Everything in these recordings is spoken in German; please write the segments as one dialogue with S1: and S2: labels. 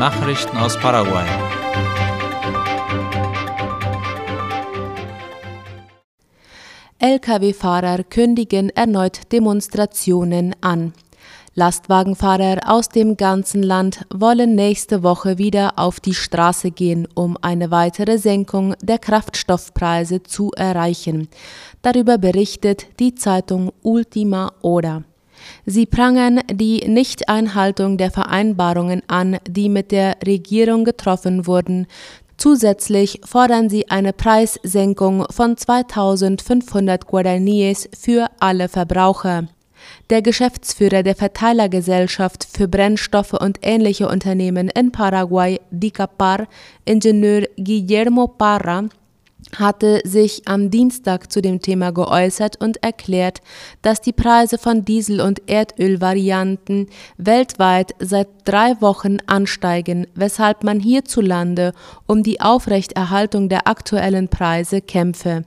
S1: Nachrichten aus Paraguay.
S2: Lkw-Fahrer kündigen erneut Demonstrationen an. Lastwagenfahrer aus dem ganzen Land wollen nächste Woche wieder auf die Straße gehen, um eine weitere Senkung der Kraftstoffpreise zu erreichen. Darüber berichtet die Zeitung Ultima Hora. Sie prangern die Nichteinhaltung der Vereinbarungen an, die mit der Regierung getroffen wurden. Zusätzlich fordern sie eine Preissenkung von 2500 Guaraníes für alle Verbraucher. Der Geschäftsführer der Verteilergesellschaft für Brennstoffe und ähnliche Unternehmen in Paraguay, DICAPAR, Ingenieur Guillermo Parra, hatte sich am Dienstag zu dem Thema geäußert und erklärt, dass die Preise von Diesel- und Erdölvarianten weltweit seit drei Wochen ansteigen, weshalb man hierzulande um die Aufrechterhaltung der aktuellen Preise kämpfe.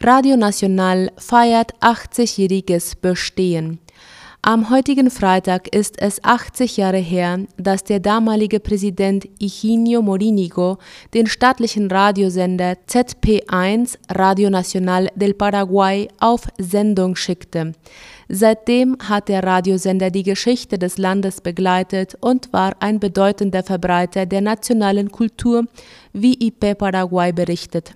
S2: Radio Nacional feiert 80-jähriges Bestehen. Am heutigen Freitag ist es 80 Jahre her, dass der damalige Präsident Higinio Morinigo den staatlichen Radiosender ZP1 Radio Nacional del Paraguay auf Sendung schickte. Seitdem hat der Radiosender die Geschichte des Landes begleitet und war ein bedeutender Verbreiter der nationalen Kultur, wie IP Paraguay berichtet.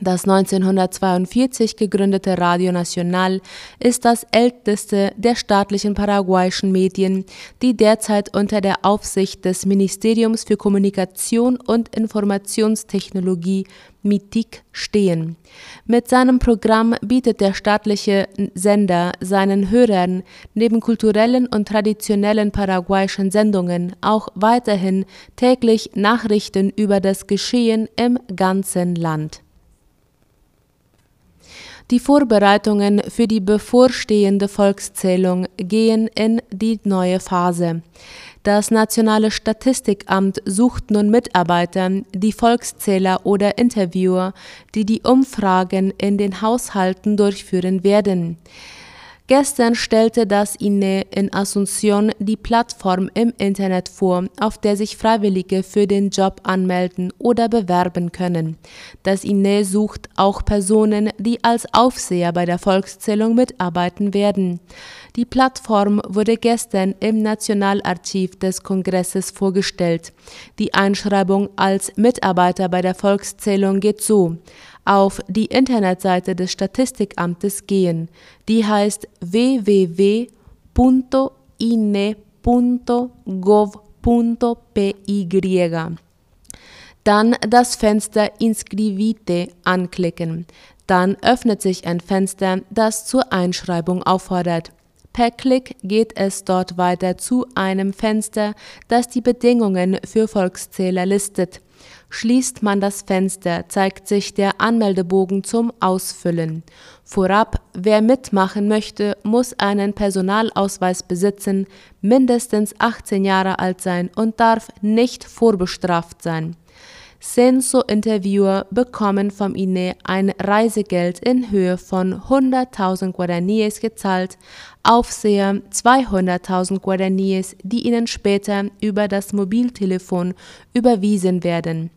S2: Das 1942 gegründete Radio Nacional ist das älteste der staatlichen paraguayischen Medien, die derzeit unter der Aufsicht des Ministeriums für Kommunikation und Informationstechnologie MITIC stehen. Mit seinem Programm bietet der staatliche Sender seinen Hörern neben kulturellen und traditionellen paraguayischen Sendungen auch weiterhin täglich Nachrichten über das Geschehen im ganzen Land. Die Vorbereitungen für die bevorstehende Volkszählung gehen in die neue Phase. Das Nationale Statistikamt sucht nun Mitarbeiter, die Volkszähler oder Interviewer, die die Umfragen in den Haushalten durchführen werden. Gestern stellte das INE in Asunción die Plattform im Internet vor, auf der sich Freiwillige für den Job anmelden oder bewerben können. Das INE sucht auch Personen, die als Aufseher bei der Volkszählung mitarbeiten werden. Die Plattform wurde gestern im Nationalarchiv des Kongresses vorgestellt. Die Einschreibung als Mitarbeiter bei der Volkszählung geht so auf die Internetseite des Statistikamtes gehen. Die heißt www.ine.gov.py. Dann das Fenster Inscrivite anklicken. Dann öffnet sich ein Fenster, das zur Einschreibung auffordert. Per Klick geht es dort weiter zu einem Fenster, das die Bedingungen für Volkszähler listet. Schließt man das Fenster, zeigt sich der Anmeldebogen zum Ausfüllen. Vorab, wer mitmachen möchte, muss einen Personalausweis besitzen, mindestens 18 Jahre alt sein und darf nicht vorbestraft sein. Censo-Interviewer bekommen vom INE ein Reisegeld in Höhe von 100.000 Guaraníes gezahlt, Aufseher 200.000 Guaraníes, die ihnen später über das Mobiltelefon überwiesen werden.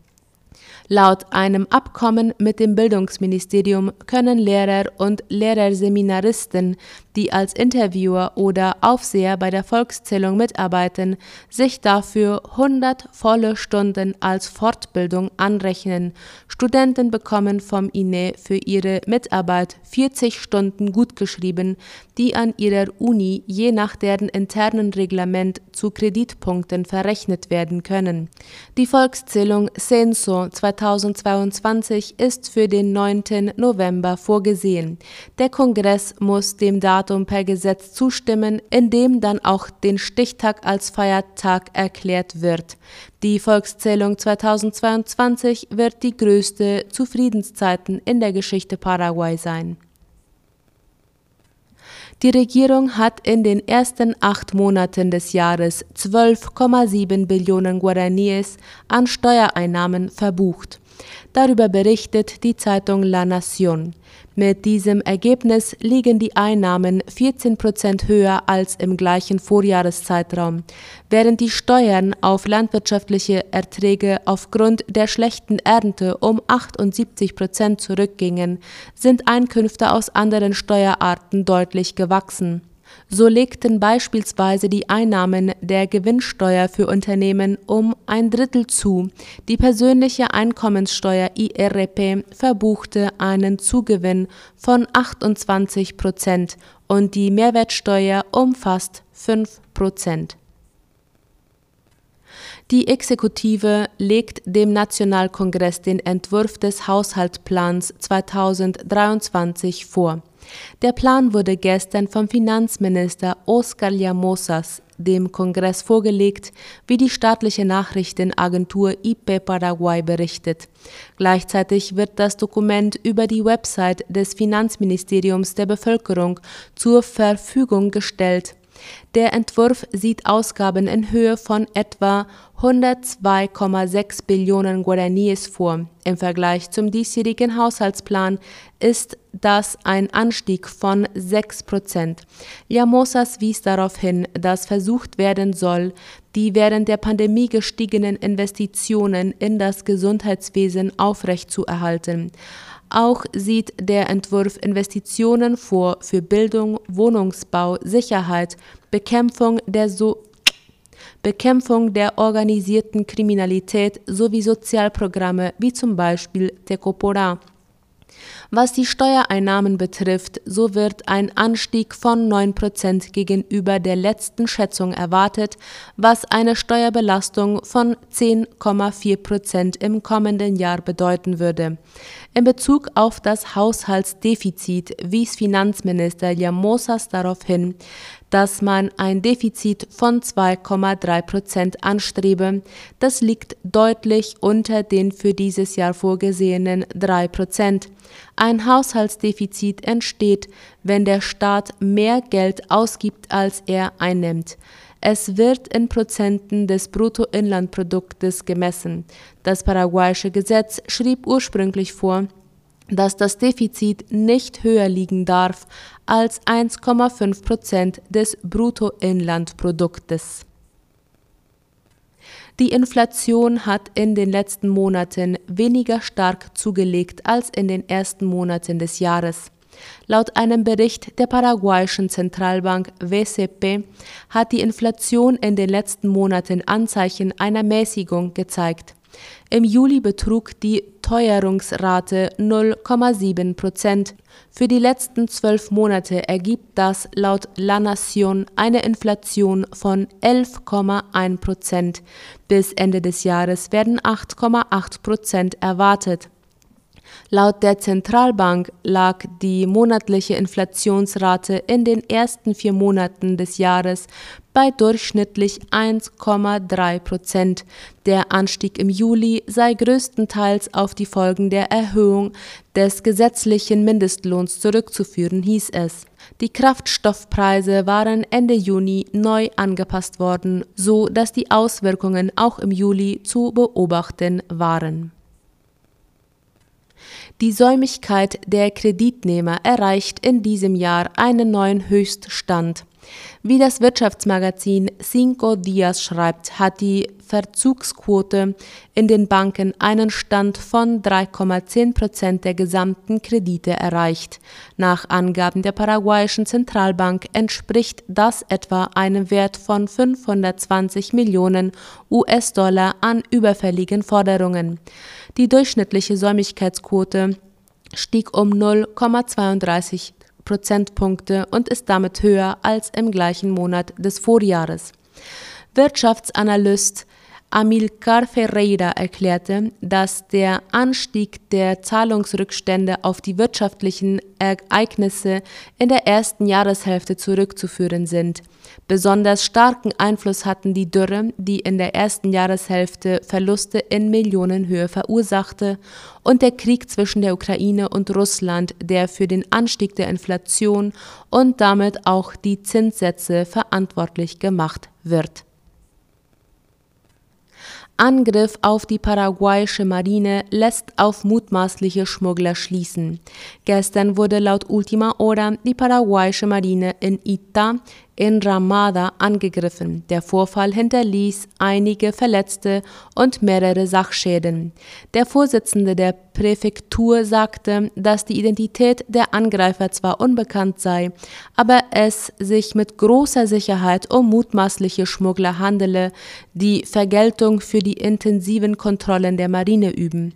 S2: Laut einem Abkommen mit dem Bildungsministerium können Lehrer und Lehrerseminaristen, die als Interviewer oder Aufseher bei der Volkszählung mitarbeiten, sich dafür 100 volle Stunden als Fortbildung anrechnen. Studenten bekommen vom INE für ihre Mitarbeit 40 Stunden gutgeschrieben, die an ihrer Uni je nach deren internen Reglement zu Kreditpunkten verrechnet werden können. Die Volkszählung Censo 2022 ist für den 9. November vorgesehen. Der Kongress muss dem Datum per Gesetz zustimmen, in dem dann auch den Stichtag als Feiertag erklärt wird. Die Volkszählung 2022 wird die größte zu Friedenszeiten in der Geschichte Paraguay sein. Die Regierung hat in den ersten acht Monaten des Jahres 12,7 Billionen Guaraníes an Steuereinnahmen verbucht. Darüber berichtet die Zeitung La Nation. Mit diesem Ergebnis liegen die Einnahmen 14 Prozent höher als im gleichen Vorjahreszeitraum, während die Steuern auf landwirtschaftliche Erträge aufgrund der schlechten Ernte um 78 Prozent zurückgingen, sind Einkünfte aus anderen Steuerarten deutlich gewachsen. So legten beispielsweise die Einnahmen der Gewinnsteuer für Unternehmen um ein Drittel zu, die persönliche Einkommenssteuer IRP verbuchte einen Zugewinn von 28 Prozent und die Mehrwertsteuer um fast 5 Prozent. Die Exekutive legt dem Nationalkongress den Entwurf des Haushaltsplans 2023 vor. Der Plan wurde gestern vom Finanzminister Oscar Llamosas dem Kongress vorgelegt, wie die staatliche Nachrichtenagentur IP Paraguay berichtet. Gleichzeitig wird das Dokument über die Website des Finanzministeriums der Bevölkerung zur Verfügung gestellt. Der Entwurf sieht Ausgaben in Höhe von etwa 102,6 Billionen Guaraníes vor. Im Vergleich zum diesjährigen Haushaltsplan ist das ein Anstieg von 6 Prozent. Llamosas wies darauf hin, dass versucht werden soll, die während der Pandemie gestiegenen Investitionen in das Gesundheitswesen aufrechtzuerhalten. Auch sieht der Entwurf Investitionen vor für Bildung, Wohnungsbau, Sicherheit, Bekämpfung der so Bekämpfung der organisierten Kriminalität sowie Sozialprogramme wie zum Beispiel Tecopora. Was die Steuereinnahmen betrifft, so wird ein Anstieg von 9 Prozent gegenüber der letzten Schätzung erwartet, was eine Steuerbelastung von 10,4 Prozent im kommenden Jahr bedeuten würde. In Bezug auf das Haushaltsdefizit wies Finanzminister Llamosas darauf hin, dass man ein Defizit von 2,3 Prozent anstrebe. Das liegt deutlich unter den für dieses Jahr vorgesehenen 3 Prozent. Ein Haushaltsdefizit entsteht, wenn der Staat mehr Geld ausgibt, als er einnimmt. Es wird in Prozenten des Bruttoinlandproduktes gemessen. Das paraguayische Gesetz schrieb ursprünglich vor, dass das Defizit nicht höher liegen darf als 1,5 Prozent des Bruttoinlandproduktes. Die Inflation hat in den letzten Monaten weniger stark zugelegt als in den ersten Monaten des Jahres. Laut einem Bericht der paraguayischen Zentralbank WCP hat die Inflation in den letzten Monaten Anzeichen einer Mäßigung gezeigt. Im Juli betrug die Teuerungsrate 0,7 Prozent. Für die letzten zwölf Monate ergibt das laut La Nation eine Inflation von 11,1 Prozent. Bis Ende des Jahres werden 8,8 Prozent erwartet. Laut der Zentralbank lag die monatliche Inflationsrate in den ersten vier Monaten des Jahres bei durchschnittlich 1,3 Prozent. Der Anstieg im Juli sei größtenteils auf die Folgen der Erhöhung des gesetzlichen Mindestlohns zurückzuführen, hieß es. Die Kraftstoffpreise waren Ende Juni neu angepasst worden, so dass die Auswirkungen auch im Juli zu beobachten waren. Die Säumigkeit der Kreditnehmer erreicht in diesem Jahr einen neuen Höchststand. Wie das Wirtschaftsmagazin Cinco Dias schreibt, hat die Verzugsquote in den Banken einen Stand von 3,10 Prozent der gesamten Kredite erreicht. Nach Angaben der paraguayischen Zentralbank entspricht das etwa einem Wert von 520 Millionen US-Dollar an überfälligen Forderungen. Die durchschnittliche Säumigkeitsquote stieg um 0,32 Prozentpunkte und ist damit höher als im gleichen Monat des Vorjahres. Wirtschaftsanalyst Amilcar Ferreira erklärte, dass der Anstieg der Zahlungsrückstände auf die wirtschaftlichen Ereignisse in der ersten Jahreshälfte zurückzuführen sind. Besonders starken Einfluss hatten die Dürre, die in der ersten Jahreshälfte Verluste in Millionenhöhe verursachte, und der Krieg zwischen der Ukraine und Russland, der für den Anstieg der Inflation und damit auch die Zinssätze verantwortlich gemacht wird. Angriff auf die paraguayische Marine lässt auf mutmaßliche Schmuggler schließen. Gestern wurde laut Ultima Hora die paraguayische Marine in Ita in Ramada angegriffen. Der Vorfall hinterließ einige Verletzte und mehrere Sachschäden. Der Vorsitzende der Präfektur sagte, dass die Identität der Angreifer zwar unbekannt sei, aber es sich mit großer Sicherheit um mutmaßliche Schmuggler handele, die Vergeltung für die intensiven Kontrollen der Marine üben.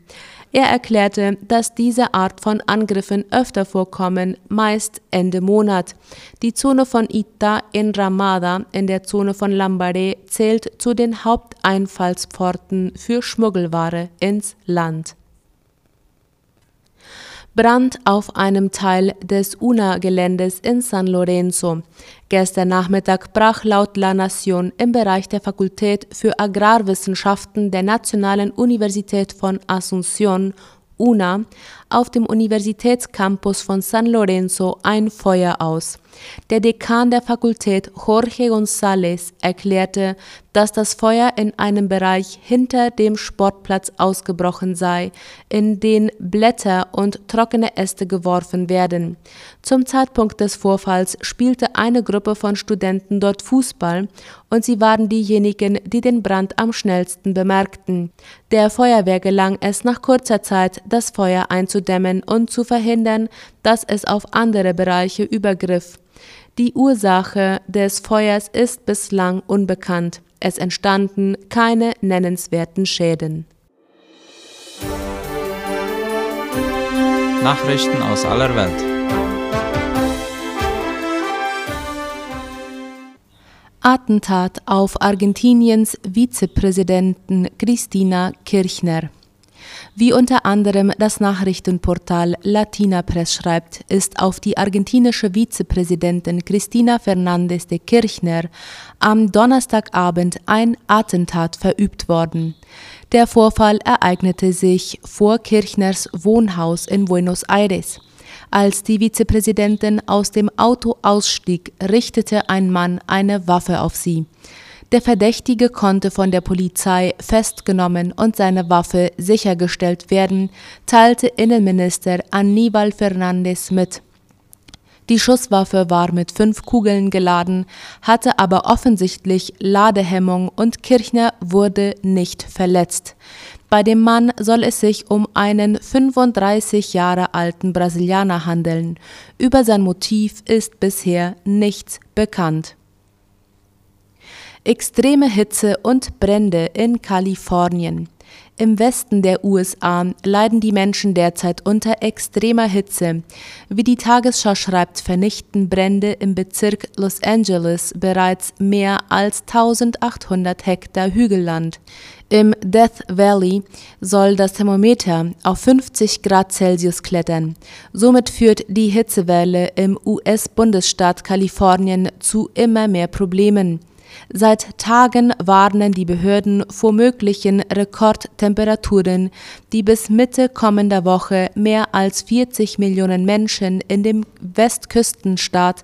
S2: Er erklärte, dass diese Art von Angriffen öfter vorkommen, meist Ende Monat. Die Zone von Ita in Ramada in der Zone von Lambaré zählt zu den Haupteinfallspforten für Schmuggelware ins Land. Brand auf einem Teil des UNA-Geländes in San Lorenzo. Gestern Nachmittag brach laut La Nación im Bereich der Fakultät für Agrarwissenschaften der Nationalen Universität von Asunción UNA auf dem Universitätscampus von San Lorenzo ein Feuer aus. Der Dekan der Fakultät Jorge González erklärte, dass das Feuer in einem Bereich hinter dem Sportplatz ausgebrochen sei, in den Blätter und trockene Äste geworfen werden. Zum Zeitpunkt des Vorfalls spielte eine Gruppe von Studenten dort Fußball und sie waren diejenigen, die den Brand am schnellsten bemerkten. Der Feuerwehr gelang es nach kurzer Zeit, das Feuer einzudämmen und zu verhindern, dass es auf andere Bereiche übergriff. Die Ursache des Feuers ist bislang unbekannt. Es entstanden keine nennenswerten Schäden.
S1: Nachrichten aus aller Welt.
S2: Attentat auf Argentiniens Vizepräsidenten Christina Kirchner. Wie unter anderem das Nachrichtenportal Latina Press schreibt, ist auf die argentinische Vizepräsidentin Cristina Fernández de Kirchner am Donnerstagabend ein Attentat verübt worden. Der Vorfall ereignete sich vor Kirchners Wohnhaus in Buenos Aires. Als die Vizepräsidentin aus dem Auto ausstieg, richtete ein Mann eine Waffe auf sie. Der Verdächtige konnte von der Polizei festgenommen und seine Waffe sichergestellt werden, teilte Innenminister Aníbal Fernández mit. Die Schusswaffe war mit fünf Kugeln geladen, hatte aber offensichtlich Ladehemmung und Kirchner wurde nicht verletzt. Bei dem Mann soll es sich um einen 35 Jahre alten Brasilianer handeln. Über sein Motiv ist bisher nichts bekannt. Extreme Hitze und Brände in Kalifornien. Im Westen der USA leiden die Menschen derzeit unter extremer Hitze. Wie die Tagesschau schreibt, vernichten Brände im Bezirk Los Angeles bereits mehr als 1800 Hektar Hügelland. Im Death Valley soll das Thermometer auf 50 Grad Celsius klettern. Somit führt die Hitzewelle im US-Bundesstaat Kalifornien zu immer mehr Problemen. Seit Tagen warnen die Behörden vor möglichen Rekordtemperaturen, die bis Mitte kommender Woche mehr als 40 Millionen Menschen in dem Westküstenstaat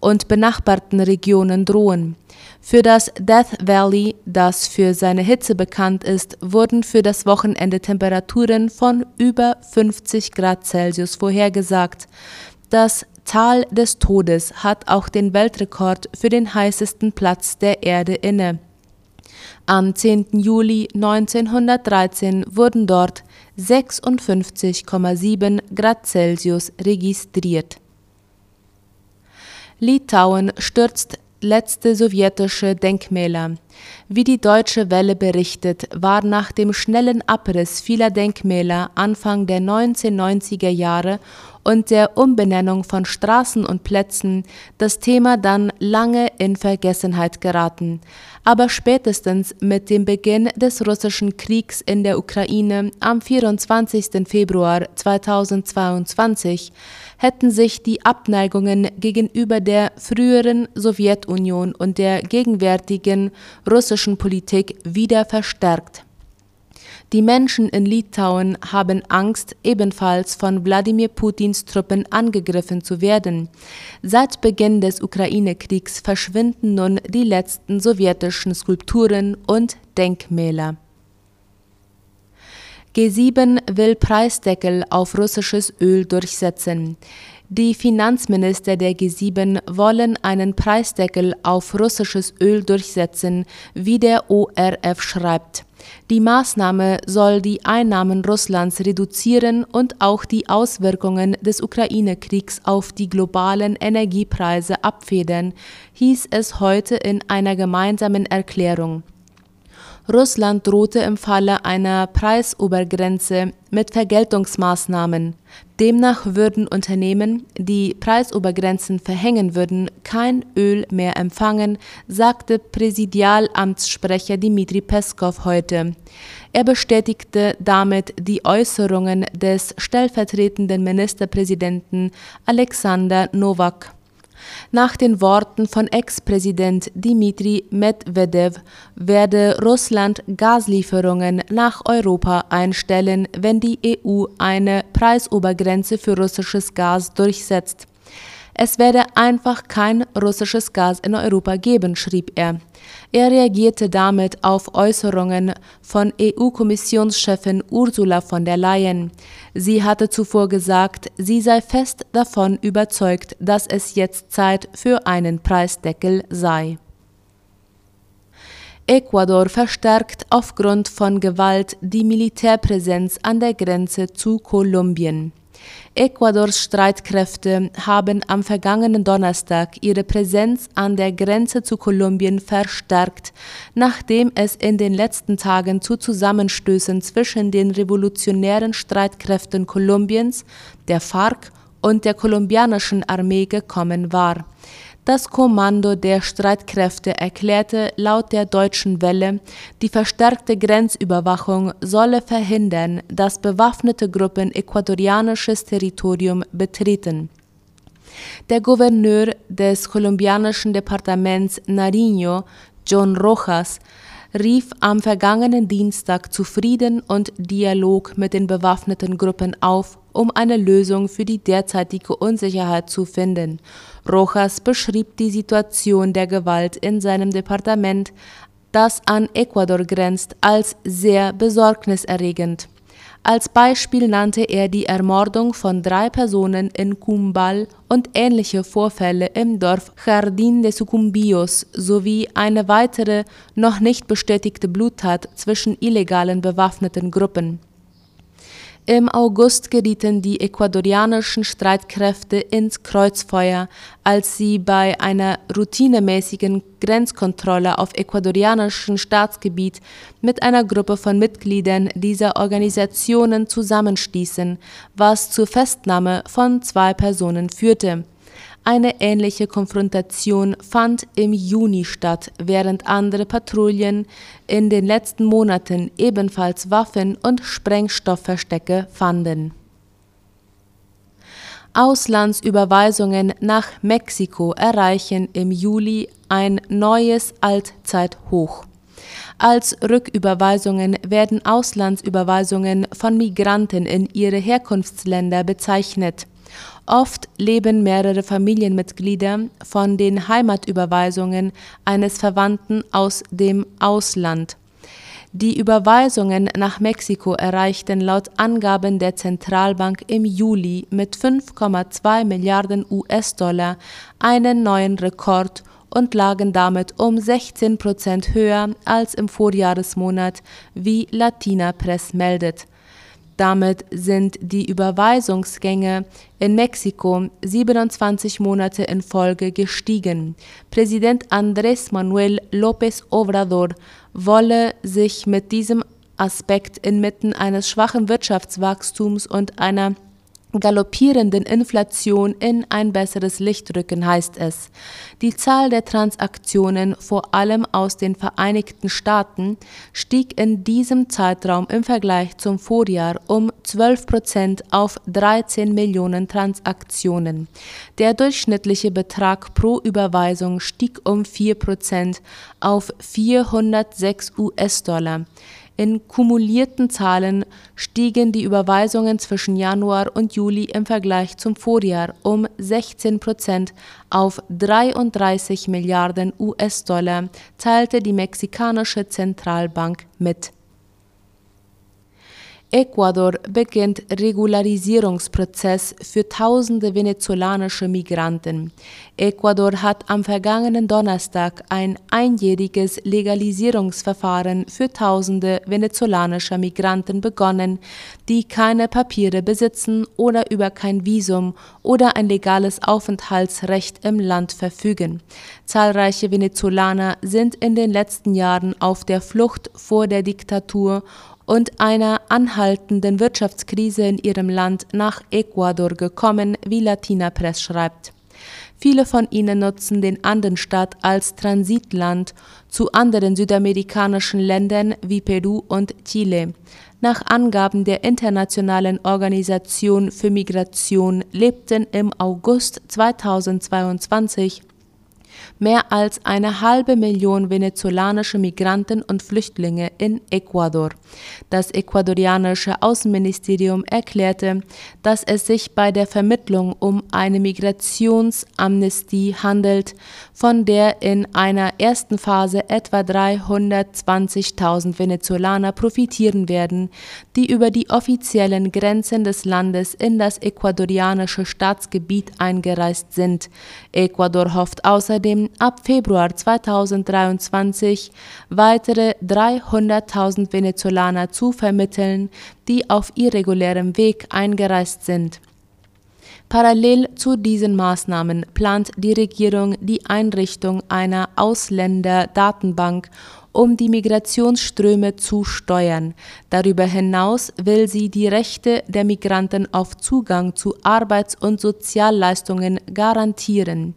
S2: und benachbarten Regionen drohen. Für das Death Valley, das für seine Hitze bekannt ist, wurden für das Wochenende Temperaturen von über 50 Grad Celsius vorhergesagt. Das Tal des Todes hat auch den Weltrekord für den heißesten Platz der Erde inne. Am 10. Juli 1913 wurden dort 56,7 Grad Celsius registriert. Litauen stürzt letzte sowjetische Denkmäler. Wie die Deutsche Welle berichtet, war nach dem schnellen Abriss vieler Denkmäler Anfang der 1990er Jahre und der Umbenennung von Straßen und Plätzen das Thema dann lange in Vergessenheit geraten. Aber spätestens mit dem Beginn des russischen Kriegs in der Ukraine am 24. Februar 2022 hätten sich die Abneigungen gegenüber der früheren Sowjetunion und der gegenwärtigen russischen Politik wieder verstärkt. Die Menschen in Litauen haben Angst, ebenfalls von Wladimir Putins Truppen angegriffen zu werden. Seit Beginn des Ukraine-Kriegs verschwinden nun die letzten sowjetischen Skulpturen und Denkmäler. G7 will Preisdeckel auf russisches Öl durchsetzen. Die Finanzminister der G7 wollen einen Preisdeckel auf russisches Öl durchsetzen, wie der ORF schreibt. Die Maßnahme soll die Einnahmen Russlands reduzieren und auch die Auswirkungen des Ukraine-Kriegs auf die globalen Energiepreise abfedern, hieß es heute in einer gemeinsamen Erklärung. Russland drohte im Falle einer Preisobergrenze mit Vergeltungsmaßnahmen. Demnach würden Unternehmen, die Preisobergrenzen verhängen würden, kein Öl mehr empfangen, sagte Präsidialamtssprecher Dmitri Peskov heute. Er bestätigte damit die Äußerungen des stellvertretenden Ministerpräsidenten Alexander Nowak. Nach den Worten von Ex-Präsident Dmitri Medvedev werde Russland Gaslieferungen nach Europa einstellen, wenn die EU eine Preisobergrenze für russisches Gas durchsetzt. Es werde einfach kein russisches Gas in Europa geben, schrieb er. Er reagierte damit auf Äußerungen von EU-Kommissionschefin Ursula von der Leyen. Sie hatte zuvor gesagt, sie sei fest davon überzeugt, dass es jetzt Zeit für einen Preisdeckel sei. Ecuador verstärkt aufgrund von Gewalt die Militärpräsenz an der Grenze zu Kolumbien. Ecuadors Streitkräfte haben am vergangenen Donnerstag ihre Präsenz an der Grenze zu Kolumbien verstärkt, nachdem es in den letzten Tagen zu Zusammenstößen zwischen den revolutionären Streitkräften Kolumbiens, der FARC und der kolumbianischen Armee gekommen war. Das Kommando der Streitkräfte erklärte laut der Deutschen Welle, die verstärkte Grenzüberwachung solle verhindern, dass bewaffnete Gruppen ecuadorianisches Territorium betreten. Der Gouverneur des kolumbianischen Departements Nariño, John Rojas, rief am vergangenen Dienstag zu Frieden und Dialog mit den bewaffneten Gruppen auf, um eine Lösung für die derzeitige Unsicherheit zu finden. Rojas beschrieb die Situation der Gewalt in seinem Departement, das an Ecuador grenzt, als sehr besorgniserregend. Als Beispiel nannte er die Ermordung von drei Personen in Cumbal und ähnliche Vorfälle im Dorf Jardín de Sucumbios sowie eine weitere, noch nicht bestätigte Bluttat zwischen illegalen bewaffneten Gruppen. Im August gerieten die ecuadorianischen Streitkräfte ins Kreuzfeuer, als sie bei einer routinemäßigen Grenzkontrolle auf ecuadorianischem Staatsgebiet mit einer Gruppe von Mitgliedern dieser Organisationen zusammenstießen, was zur Festnahme von zwei Personen führte eine ähnliche Konfrontation fand im Juni statt, während andere Patrouillen in den letzten Monaten ebenfalls Waffen und Sprengstoffverstecke fanden. Auslandsüberweisungen nach Mexiko erreichen im Juli ein neues Allzeithoch. Als Rücküberweisungen werden Auslandsüberweisungen von Migranten in ihre Herkunftsländer bezeichnet. Oft leben mehrere Familienmitglieder von den Heimatüberweisungen eines Verwandten aus dem Ausland. Die Überweisungen nach Mexiko erreichten laut Angaben der Zentralbank im Juli mit 5,2 Milliarden US-Dollar einen neuen Rekord und lagen damit um 16 Prozent höher als im Vorjahresmonat, wie Latina Press meldet. Damit sind die Überweisungsgänge in Mexiko 27 Monate in Folge gestiegen. Präsident Andrés Manuel López Obrador wolle sich mit diesem Aspekt inmitten eines schwachen Wirtschaftswachstums und einer galoppierenden Inflation in ein besseres Licht rücken, heißt es. Die Zahl der Transaktionen, vor allem aus den Vereinigten Staaten, stieg in diesem Zeitraum im Vergleich zum Vorjahr um 12 Prozent auf 13 Millionen Transaktionen. Der durchschnittliche Betrag pro Überweisung stieg um 4 Prozent auf 406 US-Dollar. In kumulierten Zahlen stiegen die Überweisungen zwischen Januar und Juli im Vergleich zum Vorjahr um 16 Prozent auf 33 Milliarden US-Dollar, teilte die mexikanische Zentralbank mit. Ecuador beginnt Regularisierungsprozess für tausende venezolanische Migranten. Ecuador hat am vergangenen Donnerstag ein einjähriges Legalisierungsverfahren für tausende venezolanischer Migranten begonnen, die keine Papiere besitzen oder über kein Visum oder ein legales Aufenthaltsrecht im Land verfügen. Zahlreiche Venezolaner sind in den letzten Jahren auf der Flucht vor der Diktatur und einer anhaltenden Wirtschaftskrise in ihrem Land nach Ecuador gekommen, wie Latina Press schreibt. Viele von ihnen nutzen den Andenstaat als Transitland zu anderen südamerikanischen Ländern wie Peru und Chile. Nach Angaben der Internationalen Organisation für Migration lebten im August 2022 mehr als eine halbe Million venezolanische Migranten und Flüchtlinge in Ecuador. Das ecuadorianische Außenministerium erklärte, dass es sich bei der Vermittlung um eine Migrationsamnestie handelt, von der in einer ersten Phase etwa 320.000 Venezolaner profitieren werden, die über die offiziellen Grenzen des Landes in das ecuadorianische Staatsgebiet eingereist sind. Ecuador hofft außerdem, ab Februar 2023 weitere 300.000 Venezolaner zu vermitteln, die auf irregulärem Weg eingereist sind. Parallel zu diesen Maßnahmen plant die Regierung die Einrichtung einer Ausländerdatenbank um die Migrationsströme zu steuern. Darüber hinaus will sie die Rechte der Migranten auf Zugang zu Arbeits- und Sozialleistungen garantieren.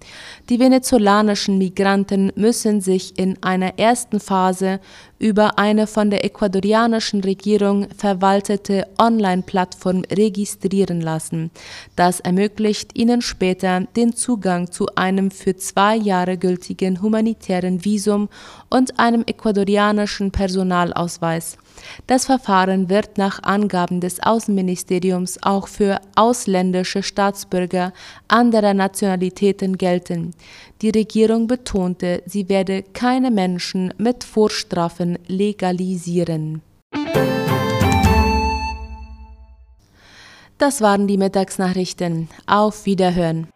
S2: Die venezolanischen Migranten müssen sich in einer ersten Phase über eine von der ecuadorianischen Regierung verwaltete Online-Plattform registrieren lassen. Das ermöglicht ihnen später den Zugang zu einem für zwei Jahre gültigen humanitären Visum und einem ecuadorianischen Personalausweis. Das Verfahren wird nach Angaben des Außenministeriums auch für ausländische Staatsbürger anderer Nationalitäten gelten. Die Regierung betonte, sie werde keine Menschen mit Vorstrafen legalisieren. Das waren die Mittagsnachrichten. Auf Wiederhören.